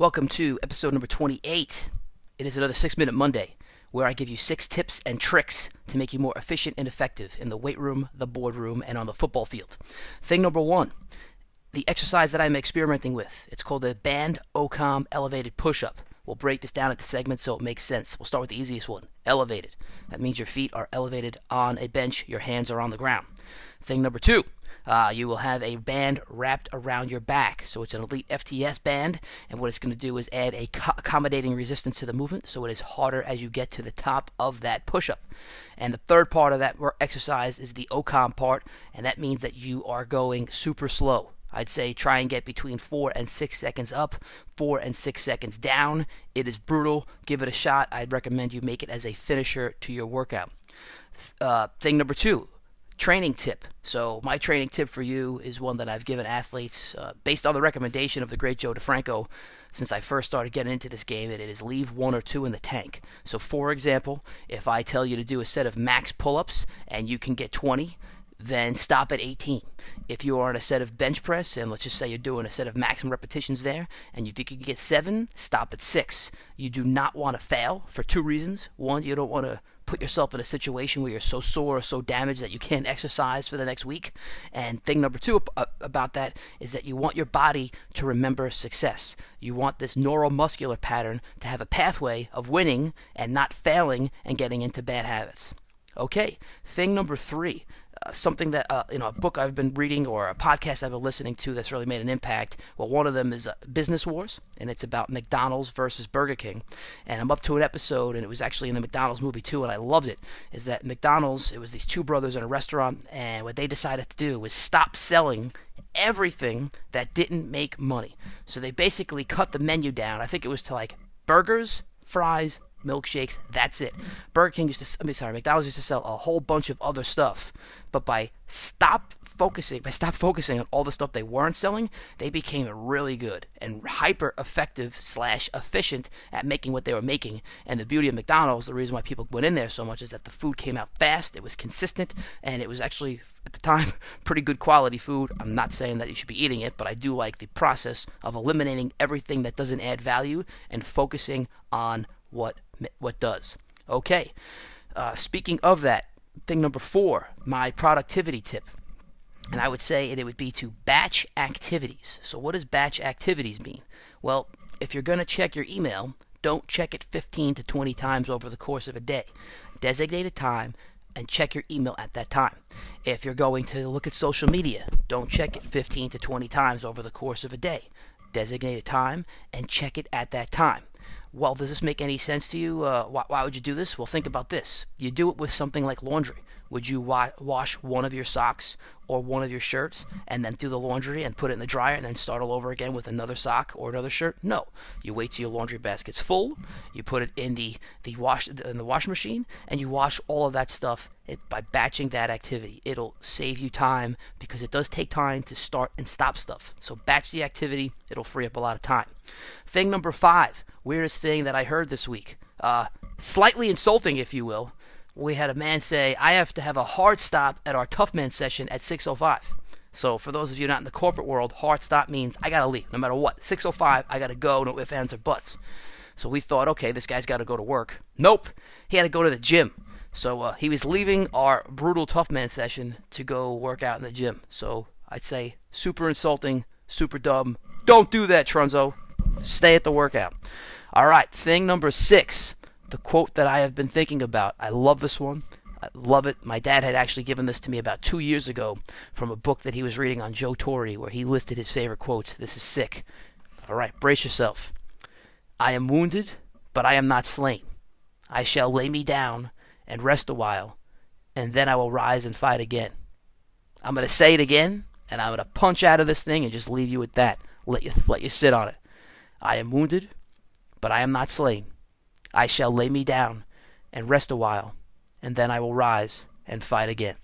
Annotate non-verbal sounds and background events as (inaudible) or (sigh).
Welcome to episode number 28. It is another 6 Minute Monday where I give you six tips and tricks to make you more efficient and effective in the weight room, the boardroom, and on the football field. Thing number one the exercise that I'm experimenting with. It's called the Band OCOM Elevated Push Up. We'll break this down into segments so it makes sense. We'll start with the easiest one elevated. That means your feet are elevated on a bench, your hands are on the ground. Thing number two uh, you will have a band wrapped around your back. So it's an Elite FTS band, and what it's going to do is add a co- accommodating resistance to the movement, so it is harder as you get to the top of that push up. And the third part of that exercise is the OCOM part, and that means that you are going super slow. I'd say try and get between four and six seconds up, four and six seconds down. It is brutal. Give it a shot. I'd recommend you make it as a finisher to your workout. Uh, thing number two training tip. So, my training tip for you is one that I've given athletes uh, based on the recommendation of the great Joe DeFranco since I first started getting into this game, and it is leave one or two in the tank. So, for example, if I tell you to do a set of max pull ups and you can get 20, then stop at 18. If you are on a set of bench press, and let's just say you're doing a set of maximum repetitions there, and you think you can get seven, stop at six. You do not want to fail for two reasons. One, you don't want to put yourself in a situation where you're so sore or so damaged that you can't exercise for the next week. And thing number two uh, about that is that you want your body to remember success. You want this neuromuscular pattern to have a pathway of winning and not failing and getting into bad habits. Okay, thing number three uh, something that uh, you know a book I've been reading or a podcast I've been listening to that's really made an impact. Well, one of them is uh, Business Wars, and it's about McDonald's versus Burger King. And I'm up to an episode, and it was actually in the McDonald's movie too, and I loved it. Is that McDonald's? It was these two brothers in a restaurant, and what they decided to do was stop selling everything that didn't make money. So they basically cut the menu down. I think it was to like burgers, fries, milkshakes. That's it. Burger King used to, I mean, sorry, McDonald's used to sell a whole bunch of other stuff, but by stop focusing, by stop focusing on all the stuff they weren't selling, they became really good and hyper effective slash efficient at making what they were making. And the beauty of McDonald's, the reason why people went in there so much, is that the food came out fast, it was consistent, and it was actually at the time (laughs) pretty good quality food. I'm not saying that you should be eating it, but I do like the process of eliminating everything that doesn't add value and focusing on what what does. Okay. Uh, speaking of that, thing number four, my productivity tip. And I would say it would be to batch activities. So, what does batch activities mean? Well, if you're going to check your email, don't check it 15 to 20 times over the course of a day. Designate a time and check your email at that time. If you're going to look at social media, don't check it 15 to 20 times over the course of a day. Designate a time and check it at that time well, does this make any sense to you? Uh, why, why, would you do this? Well, think about this. You do it with something like laundry. Would you wa- wash one of your socks or one of your shirts and then do the laundry and put it in the dryer and then start all over again with another sock or another shirt? No. You wait till your laundry basket's full. You put it in the the wash in the washing machine and you wash all of that stuff it, by batching that activity. It'll save you time because it does take time to start and stop stuff. So batch the activity. It'll free up a lot of time. Thing number five thing that I heard this week. Uh, slightly insulting, if you will. We had a man say, I have to have a hard stop at our tough man session at 6.05. So for those of you not in the corporate world, hard stop means I gotta leave, no matter what. 6.05, I gotta go, no ifs, ands, or buts. So we thought, okay, this guy's gotta go to work. Nope, he had to go to the gym. So uh, he was leaving our brutal tough man session to go work out in the gym. So I'd say super insulting, super dumb. Don't do that, Trunzo. Stay at the workout. All right, thing number six, the quote that I have been thinking about. I love this one. I love it. My dad had actually given this to me about two years ago from a book that he was reading on Joe Torre, where he listed his favorite quotes. This is sick. All right, brace yourself. I am wounded, but I am not slain. I shall lay me down and rest a while, and then I will rise and fight again. I'm going to say it again, and I'm going to punch out of this thing and just leave you with that. Let you let you sit on it. I am wounded, but I am not slain. I shall lay me down and rest a while, and then I will rise and fight again.